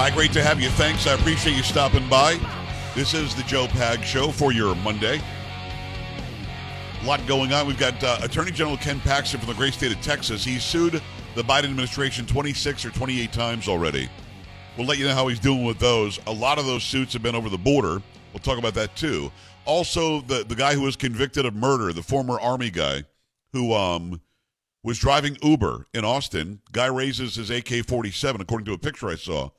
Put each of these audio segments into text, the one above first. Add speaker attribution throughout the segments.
Speaker 1: Hi, great to have you. Thanks. I appreciate you stopping by. This is the Joe Pags Show for your Monday. A lot going on. We've got uh, Attorney General Ken Paxton from the great state of Texas. He sued the Biden administration 26 or 28 times already. We'll let you know how he's doing with those. A lot of those suits have been over the border. We'll talk about that too. Also, the the guy who was convicted of murder, the former Army guy, who um was driving Uber in Austin. Guy raises his AK 47, according to a picture I saw,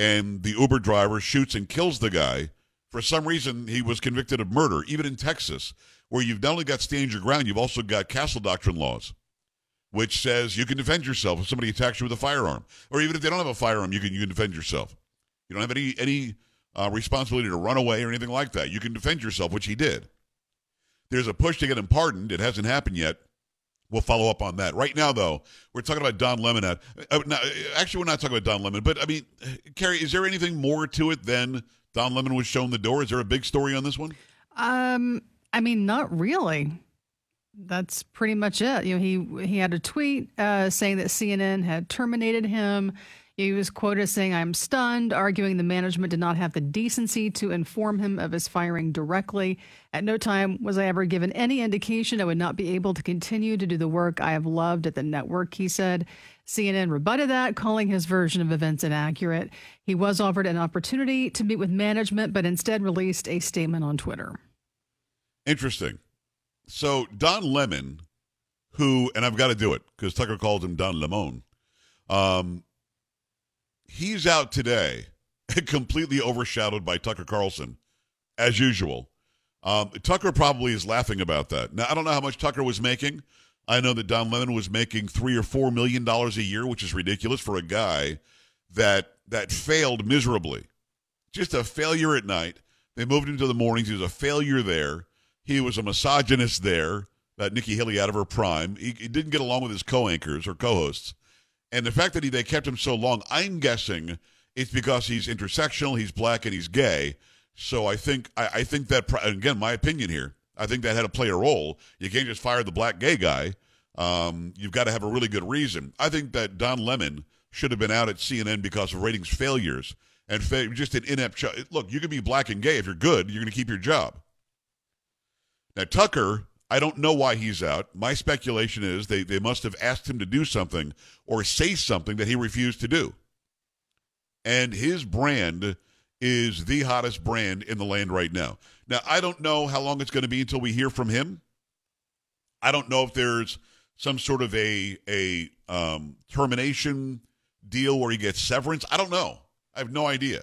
Speaker 1: and the Uber driver shoots and kills the guy. For some reason, he was convicted of murder, even in Texas, where you've not only got stand your ground, you've also got castle doctrine laws, which says you can defend yourself if somebody attacks you with a firearm, or even if they don't have a firearm, you can you can defend yourself. You don't have any any uh, responsibility to run away or anything like that. You can defend yourself, which he did. There's a push to get him pardoned. It hasn't happened yet. We'll follow up on that. Right now, though, we're talking about Don Lemon. Uh, actually, we're not talking about Don Lemon, but I mean, Carrie, is there anything more to it than Don Lemon was shown the door? Is there a big story on this one?
Speaker 2: Um, I mean, not really. That's pretty much it. You know, he he had a tweet uh, saying that CNN had terminated him. He was quoted as saying, I'm stunned, arguing the management did not have the decency to inform him of his firing directly. At no time was I ever given any indication I would not be able to continue to do the work I have loved at the network, he said. CNN rebutted that, calling his version of events inaccurate. He was offered an opportunity to meet with management, but instead released a statement on Twitter.
Speaker 1: Interesting. So, Don Lemon, who, and I've got to do it because Tucker called him Don Lemon. Um, he's out today, completely overshadowed by Tucker Carlson, as usual. Um, Tucker probably is laughing about that. Now, I don't know how much Tucker was making. I know that Don Lemon was making three or four million dollars a year, which is ridiculous for a guy that that failed miserably. Just a failure at night. They moved him to the mornings. He was a failure there. He was a misogynist there. That Nikki Haley out of her prime. He, he didn't get along with his co-anchors or co-hosts. And the fact that he, they kept him so long, I'm guessing it's because he's intersectional, he's black, and he's gay. So I think I, I think that again, my opinion here. I think that had to play a role. You can't just fire the black gay guy. Um, you've got to have a really good reason. I think that Don Lemon should have been out at CNN because of ratings failures and fa- just an inept. Look, you can be black and gay if you're good. You're going to keep your job. Now Tucker I don't know why he's out. My speculation is they, they must have asked him to do something or say something that he refused to do. And his brand is the hottest brand in the land right now. Now, I don't know how long it's going to be until we hear from him. I don't know if there's some sort of a a um, termination deal where he gets severance. I don't know. I have no idea.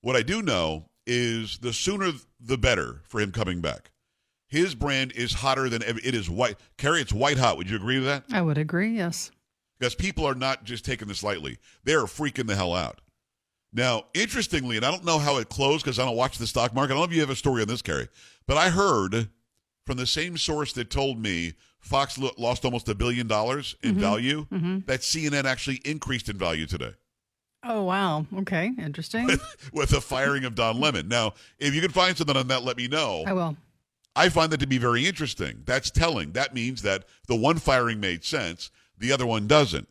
Speaker 1: What I do know is the sooner the better for him coming back. His brand is hotter than ever. It is white. Carrie, it's white hot. Would you agree with that?
Speaker 2: I would agree, yes.
Speaker 1: Because people are not just taking this lightly. They're freaking the hell out. Now, interestingly, and I don't know how it closed because I don't watch the stock market. I don't know if you have a story on this, Carrie, but I heard from the same source that told me Fox lost almost a billion dollars in mm-hmm. value mm-hmm. that CNN actually increased in value today.
Speaker 2: Oh wow! Okay, interesting.
Speaker 1: With, with the firing of Don Lemon. Now, if you can find something on that, let me know.
Speaker 2: I will.
Speaker 1: I find that to be very interesting. That's telling. That means that the one firing made sense, the other one doesn't.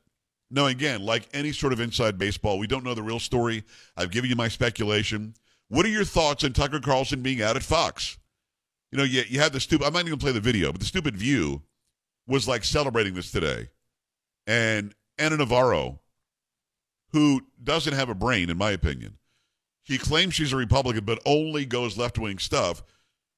Speaker 1: Now, again, like any sort of inside baseball, we don't know the real story. I've given you my speculation. What are your thoughts on Tucker Carlson being out at Fox? You know, you, you had the stupid, I might not even play the video, but the stupid view was like celebrating this today. And Ana Navarro, who doesn't have a brain, in my opinion, he claims she's a Republican, but only goes left wing stuff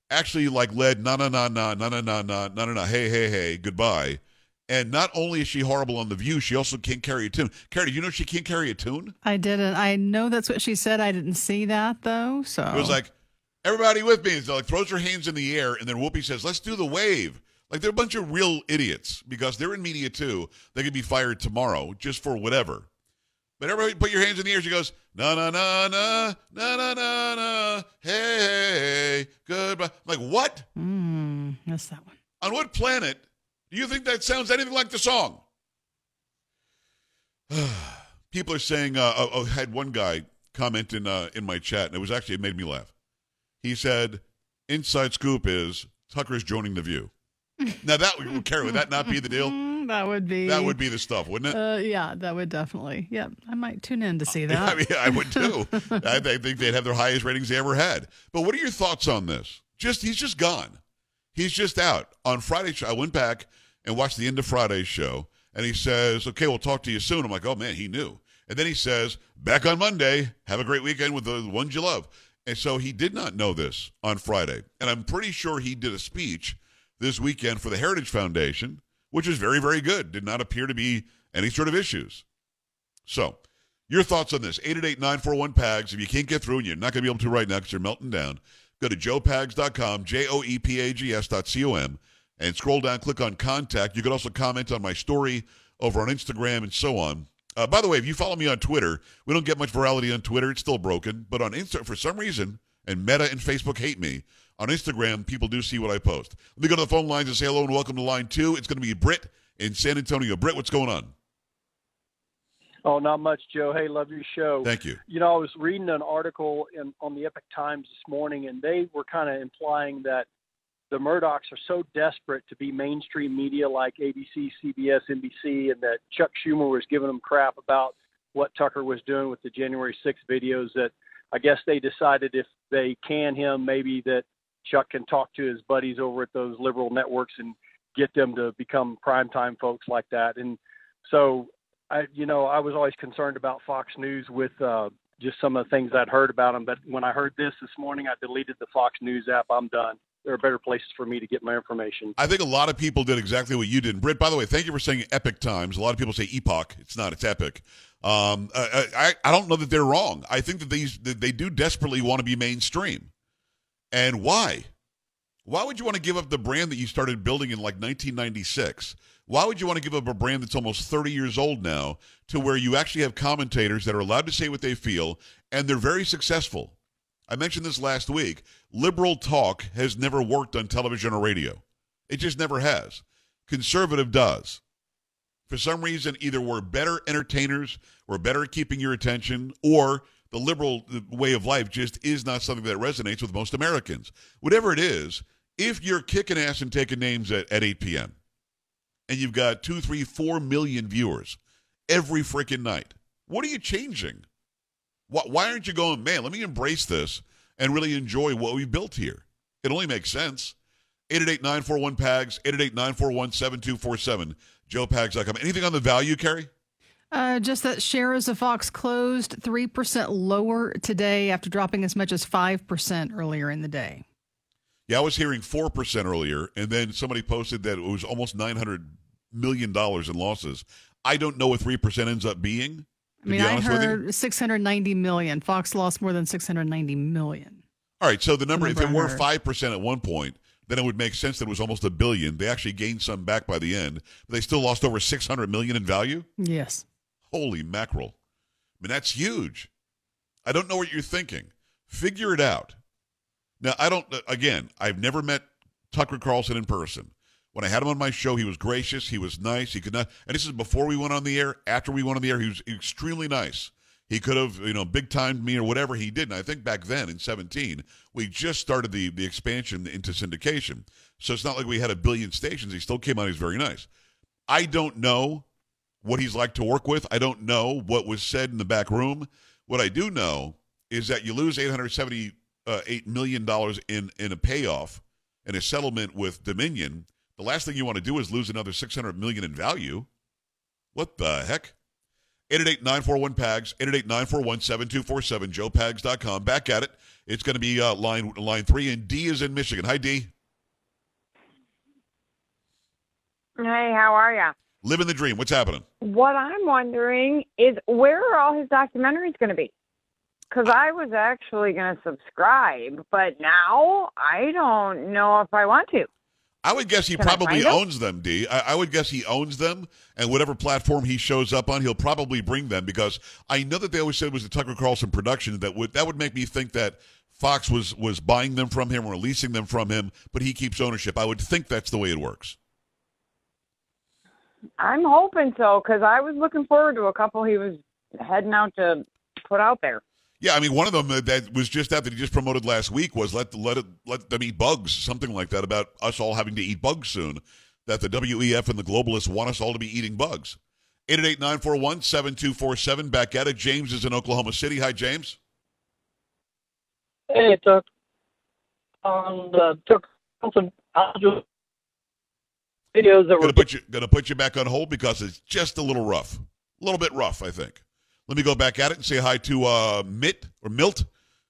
Speaker 1: actually like led na na na na na na na na na na hey hey hey goodbye. And not only is she horrible on the view, she also can't carry a tune. Carrie, did you know she can't carry a tune?
Speaker 2: I didn't. I know that's what she said. I didn't see that though. So
Speaker 1: it was like everybody with me. So like throws her hands in the air, and then Whoopi says, "Let's do the wave." Like they're a bunch of real idiots because they're in media too. They could be fired tomorrow just for whatever. But everybody put your hands in the air. She goes, na na na na na na na na. Hey, hey, goodbye. I'm like what?
Speaker 2: Mm, that's that one.
Speaker 1: On what planet do you think that sounds anything like the song? People are saying. Uh, I, I had one guy comment in uh, in my chat, and it was actually it made me laugh. He said, "Inside scoop is Tucker's joining the View." now that would Carrie, would that not be the deal?
Speaker 2: that would be
Speaker 1: That would be the stuff, wouldn't it?
Speaker 2: Uh, yeah, that would definitely. Yeah, I might tune in to see that.
Speaker 1: I mean, I would too. I I think they'd have their highest ratings they ever had. But what are your thoughts on this? Just he's just gone. He's just out. On Friday, I went back and watched the end of Friday's show, and he says, "Okay, we'll talk to you soon." I'm like, "Oh man, he knew." And then he says, "Back on Monday. Have a great weekend with the ones you love." And so he did not know this on Friday, and I'm pretty sure he did a speech this weekend for the Heritage Foundation, which was very, very good. Did not appear to be any sort of issues. So, your thoughts on this? 888-941-PAGS. If you can't get through and you're not going to be able to right now because you're melting down, go to joepags.com, J-O-E-P-A-G-S dot C-O-M, and scroll down, click on contact. You can also comment on my story over on Instagram and so on. Uh, by the way, if you follow me on Twitter, we don't get much virality on Twitter. It's still broken. But on Insta, for some reason, and Meta and Facebook hate me, on Instagram, people do see what I post. Let me go to the phone lines and say hello and welcome to line two. It's going to be Britt in San Antonio. Britt, what's going on?
Speaker 3: Oh, not much, Joe. Hey, love your show.
Speaker 1: Thank you.
Speaker 3: You know, I was reading an article in, on the Epic Times this morning, and they were kind of implying that the Murdochs are so desperate to be mainstream media like ABC, CBS, NBC, and that Chuck Schumer was giving them crap about what Tucker was doing with the January 6th videos that I guess they decided if they can him, maybe that Chuck can talk to his buddies over at those liberal networks and get them to become primetime folks like that. And so, I, you know, I was always concerned about Fox News with uh, just some of the things I'd heard about them. But when I heard this this morning, I deleted the Fox News app. I'm done. There are better places for me to get my information.
Speaker 1: I think a lot of people did exactly what you did. Britt, by the way, thank you for saying Epic Times. A lot of people say Epoch. It's not. It's Epic. Um, I, I don't know that they're wrong. I think that these that they do desperately want to be mainstream. And why? Why would you want to give up the brand that you started building in like 1996? Why would you want to give up a brand that's almost 30 years old now to where you actually have commentators that are allowed to say what they feel and they're very successful? I mentioned this last week. Liberal talk has never worked on television or radio. It just never has. Conservative does. For some reason, either we're better entertainers, we're better at keeping your attention, or the liberal way of life just is not something that resonates with most Americans. Whatever it is, if you're kicking ass and taking names at, at 8 p.m., and you've got two, three, four million viewers every freaking night, what are you changing? Why, why aren't you going, man, let me embrace this and really enjoy what we built here? It only makes sense. 888-941-PAGS, 888-941-7247, joepags.com. Anything on the value, Carrie?
Speaker 2: Uh, just that shares of Fox closed 3% lower today after dropping as much as 5% earlier in the day.
Speaker 1: Yeah, I was hearing 4% earlier, and then somebody posted that it was almost $900 million in losses. I don't know what 3% ends up being.
Speaker 2: I mean, I heard 690 million. Fox lost more than 690 million.
Speaker 1: All right, so the number, if it were 5% at one point, then it would make sense that it was almost a billion. They actually gained some back by the end, but they still lost over 600 million in value?
Speaker 2: Yes.
Speaker 1: Holy mackerel. I mean, that's huge. I don't know what you're thinking. Figure it out. Now, I don't, uh, again, I've never met Tucker Carlson in person. When I had him on my show, he was gracious. He was nice. He could not, and this is before we went on the air. After we went on the air, he was extremely nice. He could have, you know, big timed me or whatever he did. And I think back then in 17, we just started the, the expansion into syndication. So it's not like we had a billion stations. He still came out. He's very nice. I don't know what he's like to work with. I don't know what was said in the back room. What I do know is that you lose $878 uh, million in, in a payoff and a settlement with Dominion. The last thing you want to do is lose another 600 million in value. What the heck? 888-941-PAGS, 888-941-7247, joepags.com. Back at it. It's going to be uh, line line three, and D is in Michigan. Hi, D.
Speaker 4: Hey, how are you?
Speaker 1: Living the dream. What's happening?
Speaker 4: What I'm wondering is where are all his documentaries going to be? Because I was actually going to subscribe, but now I don't know if I want to.
Speaker 1: I would guess he
Speaker 4: Can
Speaker 1: probably owns them, D. I, I would guess he owns them, and whatever platform he shows up on, he'll probably bring them because I know that they always said it was the Tucker Carlson production that would that would make me think that Fox was was buying them from him or leasing them from him, but he keeps ownership. I would think that's the way it works.
Speaker 4: I'm hoping so because I was looking forward to a couple he was heading out to put out there.
Speaker 1: Yeah, I mean, one of them that- that was just that that he just promoted last week was let let it let them eat bugs, something like that about us all having to eat bugs soon. that the WEF and the globalists want us all to be eating bugs. 888 941 7247. Back at it. James is in Oklahoma City. Hi, James.
Speaker 5: Hey, Tuck. Uh, on the Tuck Carlson videos that
Speaker 1: Gonna
Speaker 5: were
Speaker 1: put you gonna put you back on hold because it's just a little rough. A little bit rough, I think. Let me go back at it and say hi to uh Mitt or Milt,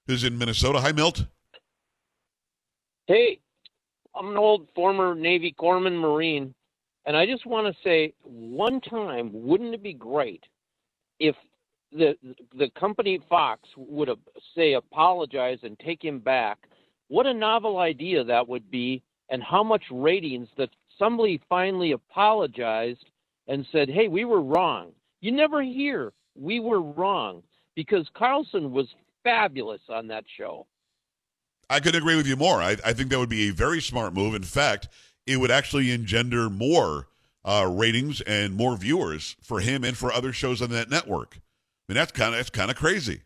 Speaker 1: who's in Minnesota. Hi Milt.
Speaker 5: Hey, I'm an old former Navy corpsman Marine, and I just want to say one time, wouldn't it be great if the the company Fox would have, say apologize and take him back? What a novel idea that would be, and how much ratings that somebody finally apologized and said, "Hey, we were wrong." You never hear we were wrong because Carlson was fabulous on that show.
Speaker 1: I couldn't agree with you more. I, I think that would be a very smart move. In fact, it would actually engender more uh, ratings and more viewers for him and for other shows on that network. I mean, that's kind of that's kind of crazy.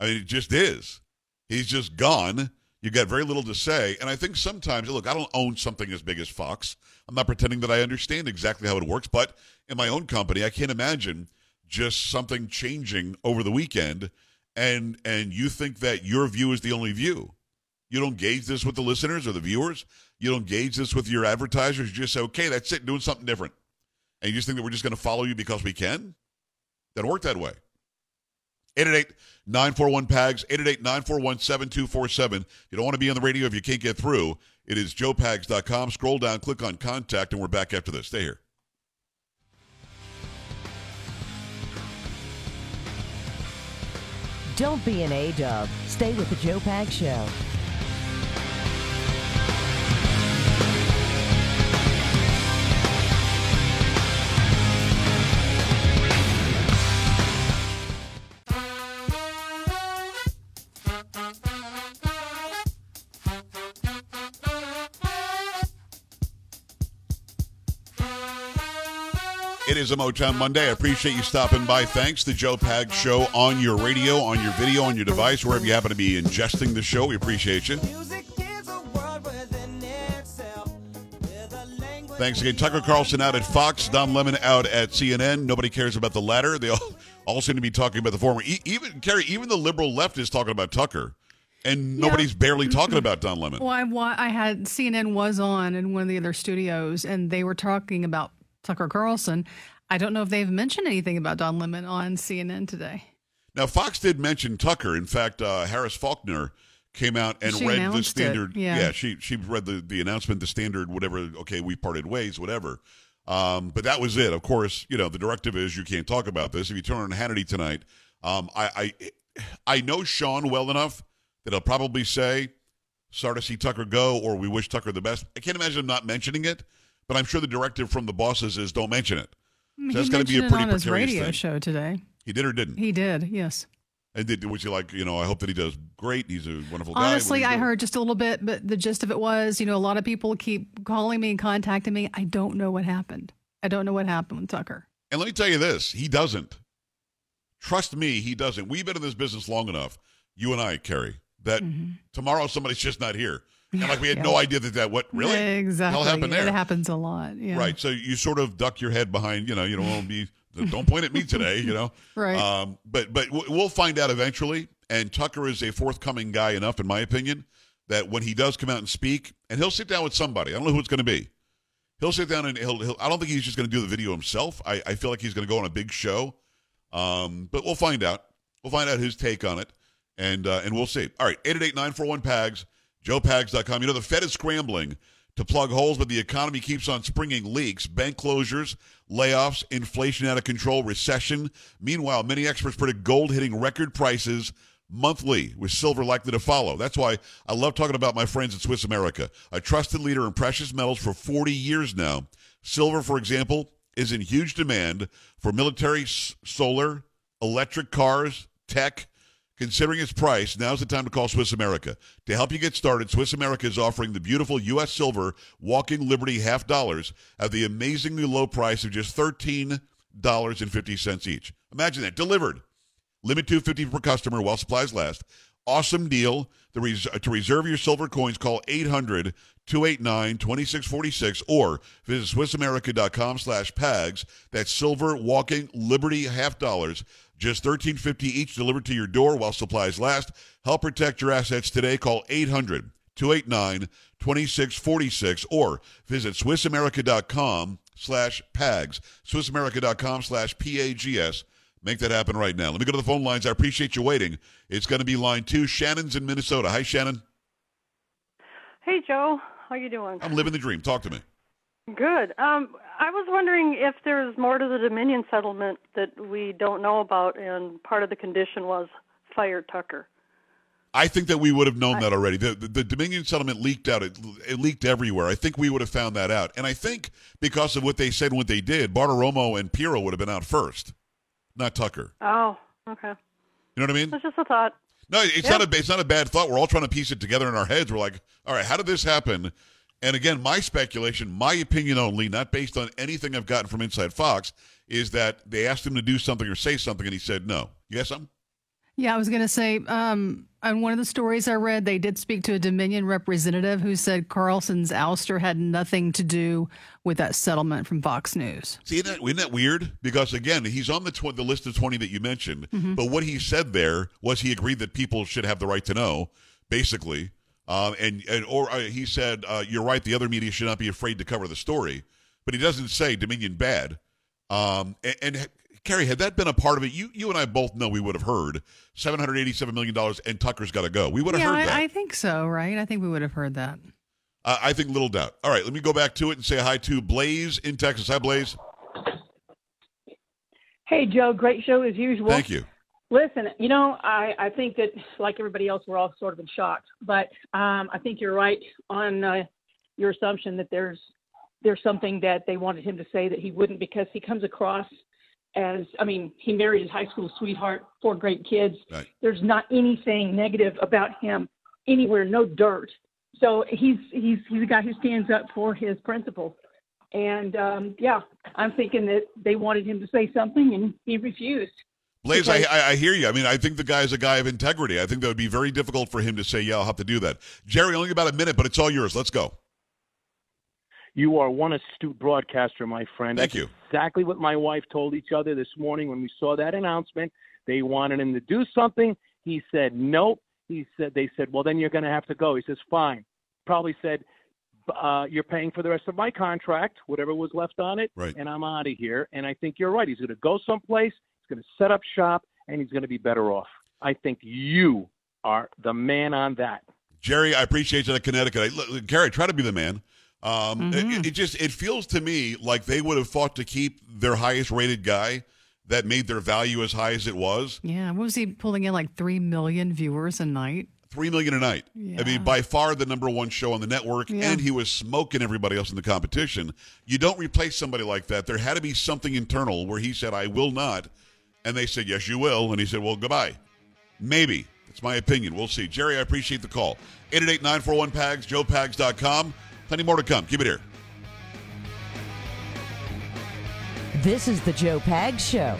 Speaker 1: I mean, it just is. He's just gone. You've got very little to say, and I think sometimes, look, I don't own something as big as Fox. I'm not pretending that I understand exactly how it works, but in my own company, I can't imagine just something changing over the weekend and and you think that your view is the only view. You don't gauge this with the listeners or the viewers. You don't gauge this with your advertisers. You just say, okay, that's it, doing something different. And you just think that we're just going to follow you because we can? Doesn't work that way. 888-941-PAGS, 888-941-7247. You don't want to be on the radio if you can't get through. It is joepags.com. Scroll down, click on contact, and we're back after this. Stay here.
Speaker 6: Don't be an A-dub. Stay with the Joe Pags Show.
Speaker 1: It is a Motown Monday. I appreciate you stopping by. Thanks. The Joe Pags Show on your radio, on your video, on your device, wherever you happen to be ingesting the show. We appreciate you. Thanks again. Tucker Carlson out at Fox, Don Lemon out at CNN. Nobody cares about the latter. They all, all seem to be talking about the former. E- even Kerry, even the liberal left is talking about Tucker, and nobody's barely talking about Don Lemon.
Speaker 2: Well, I, I had CNN was on in one of the other studios, and they were talking about Tucker Carlson. I don't know if they've mentioned anything about Don Lemon on CNN today.
Speaker 1: Now, Fox did mention Tucker. In fact, uh, Harris Faulkner came out and
Speaker 2: She
Speaker 1: read the standard.
Speaker 2: yeah.
Speaker 1: she she read the the announcement, the standard, whatever. Okay, we parted ways, whatever. Um, but that was it. Of course, you know the directive is you can't talk about this. If you turn on Hannity tonight, um, I, I I know Sean well enough that he'll probably say, "Sorry to see Tucker go," or "We wish Tucker the best." I can't imagine him not mentioning it, but I'm sure the directive from the bosses is don't mention it. So that's
Speaker 2: he
Speaker 1: gotta be a
Speaker 2: mentioned it
Speaker 1: pretty
Speaker 2: on his
Speaker 1: precarious
Speaker 2: radio
Speaker 1: thing.
Speaker 2: show today.
Speaker 1: He did or didn't.
Speaker 2: He did, yes.
Speaker 1: And did, was he like, you know, I hope that he does great. He's a wonderful guy.
Speaker 2: Honestly, I heard just a little bit, but the gist of it was, you know, a lot of people keep calling me and contacting me. I don't know what happened. I don't know what happened with Tucker.
Speaker 1: And let me tell you this he doesn't. Trust me, he doesn't. We've been in this business long enough, you and I, Kerry, that mm-hmm. tomorrow somebody's just not here. And like we had no
Speaker 2: Mm-hmm.
Speaker 1: Idea that that, what, really?
Speaker 2: Exactly.
Speaker 1: Hell happened there.
Speaker 2: It happens a lot. Yeah.
Speaker 1: Right. So you sort of duck your head behind, you know, you don't want to be, don't point at me today, you know?
Speaker 2: Right.
Speaker 1: Um, but but we'll find out eventually. And Tucker is a forthcoming guy enough, in my opinion, that when he does come out and speak, and he'll sit down with somebody. I don't know who it's going to be. He'll sit down and he'll. he'll I don't think he's just going to do the video himself. I, I feel like he's going to go on a big show. Um, but we'll find out. We'll find out his take on it, and uh, and we'll see. All right, eight eight eight nine four one pags, joepags.com. You know the Fed is scrambling to plug holes, but the economy keeps on springing leaks. Bank closures, layoffs, inflation out of control, recession. Meanwhile, many experts predict gold hitting record prices monthly, with silver likely to follow. That's why I love talking about my friends at Swiss America, a trusted leader in precious metals for 40 years now. Silver, for example, is in huge demand for military, solar, electric cars, tech. Considering its price, now's the time to call Swiss America. To help you get started, Swiss America is offering the beautiful U.S. silver walking Liberty half dollars at the amazingly low price of just $13.50 each. Imagine that. Delivered. Limit 250 per customer while supplies last. Awesome deal. Res- to reserve your silver coins, call 800 289 2646 or visit SwissAmerica.com slash PAGS. That's silver walking Liberty half dollars. Just thirteen fifty each delivered to your door while supplies last. Help protect your assets today. Call 800 289 2646 or visit SwissAmerica.com slash PAGS. SwissAmerica.com slash PAGS. Make that happen right now. Let me go to the phone lines. I appreciate you waiting. It's going to be line two. Shannon's in Minnesota. Hi, Shannon.
Speaker 7: Hey Joe, how you doing?
Speaker 1: I'm living the dream. Talk to me.
Speaker 7: Good. Um, I was wondering if there's more to the Dominion settlement that we don't know about, and part of the condition was fire Tucker.
Speaker 1: I think that we would have known that already. The, the, the Dominion settlement leaked out. It, it leaked everywhere. I think we would have found that out. And I think because of what they said and what they did, Bartiromo and Pirro would have been out first, not Tucker.
Speaker 7: Oh, okay.
Speaker 1: You know what I mean?
Speaker 7: That's just a thought.
Speaker 1: No, it's
Speaker 7: Yeah.
Speaker 1: not a it's not a bad thought. We're all trying to piece it together in our heads. We're like, all right, how did this happen? And again, my speculation, my opinion only, not based on anything I've gotten from Inside Fox, is that they asked him to do something or say something, and he said no. You got something?
Speaker 2: Yeah, I was going to say, um, on one of the stories I read, they did speak to a Dominion representative who said Carlson's ouster had nothing to do with that settlement from Fox News.
Speaker 1: See, isn't that, isn't that weird? Because again, he's on the tw- the list of twenty that you mentioned, but what he said there was he agreed that people should have the right to know, basically, um, and, and or uh, he said uh, you're right. The other media should not be afraid to cover the story, but he doesn't say Dominion bad. Um, and, and Carrie, had that been a part of it, you you and I both know we would have heard seven hundred eighty-seven million dollars, and Tucker's got to go. We would have
Speaker 2: yeah,
Speaker 1: heard that.
Speaker 2: I, I think so, right? I think we would have heard that.
Speaker 1: Uh, I think little doubt. All right, let me go back to it and say hi to Blaze in Texas. Hi, Blaze.
Speaker 8: Hey, Joe, great show as usual.
Speaker 1: Thank you.
Speaker 8: Listen, you know, I, I think that, like everybody else, we're all sort of in shock. But um, I think you're right on uh, your assumption that there's there's something that they wanted him to say that he wouldn't because he comes across as, I mean, he married his high school sweetheart, four great kids.
Speaker 1: Right.
Speaker 8: There's not anything negative about him anywhere, no dirt. So he's he's he's a guy who stands up for his principles. And um, yeah, I'm thinking that they wanted him to say something and he refused.
Speaker 1: Blaze, I,
Speaker 8: Because-
Speaker 1: I, I hear you. I mean, I think the guy's a guy of integrity. I think that would be very difficult for him to say, yeah, I'll have to do that. Jerry, only about a minute, but it's all yours. Let's go.
Speaker 5: You are one astute broadcaster, my friend.
Speaker 1: Thank
Speaker 5: That's
Speaker 1: you.
Speaker 5: Exactly what my wife told each other this morning when we saw that announcement. They wanted him to do something. He said nope. He said they said, well, then you're going to have to go. He says, fine. Probably said, uh, you're paying for the rest of my contract, whatever was left on it,
Speaker 1: Right.
Speaker 5: and I'm out of here. And I think you're right. He's going to go someplace. He's going to set up shop, and he's going to be better off. I think you are the man on that.
Speaker 1: Jerry, I appreciate you in Connecticut. I, look, look, Gary, try to be the man. Um, it, it just it feels to me like they would have fought to keep their highest rated guy that made their value as high as it was.
Speaker 2: Yeah, what was he pulling in like 3 million viewers a night?
Speaker 1: Three million a night. I mean, by far the number one show on the network,
Speaker 2: Yeah.
Speaker 1: and he was smoking everybody else in the competition. You don't replace somebody like that. There had to be something internal where he said, "I will not," and they said, "Yes, you will," and he said, "Well, goodbye." Maybe that's my opinion. We'll see. Jerry, I appreciate the call. Eight eight eight nine four one pags. JoePags.com. Plenty more to come. Keep it here.
Speaker 6: This is the Joe Pags Show.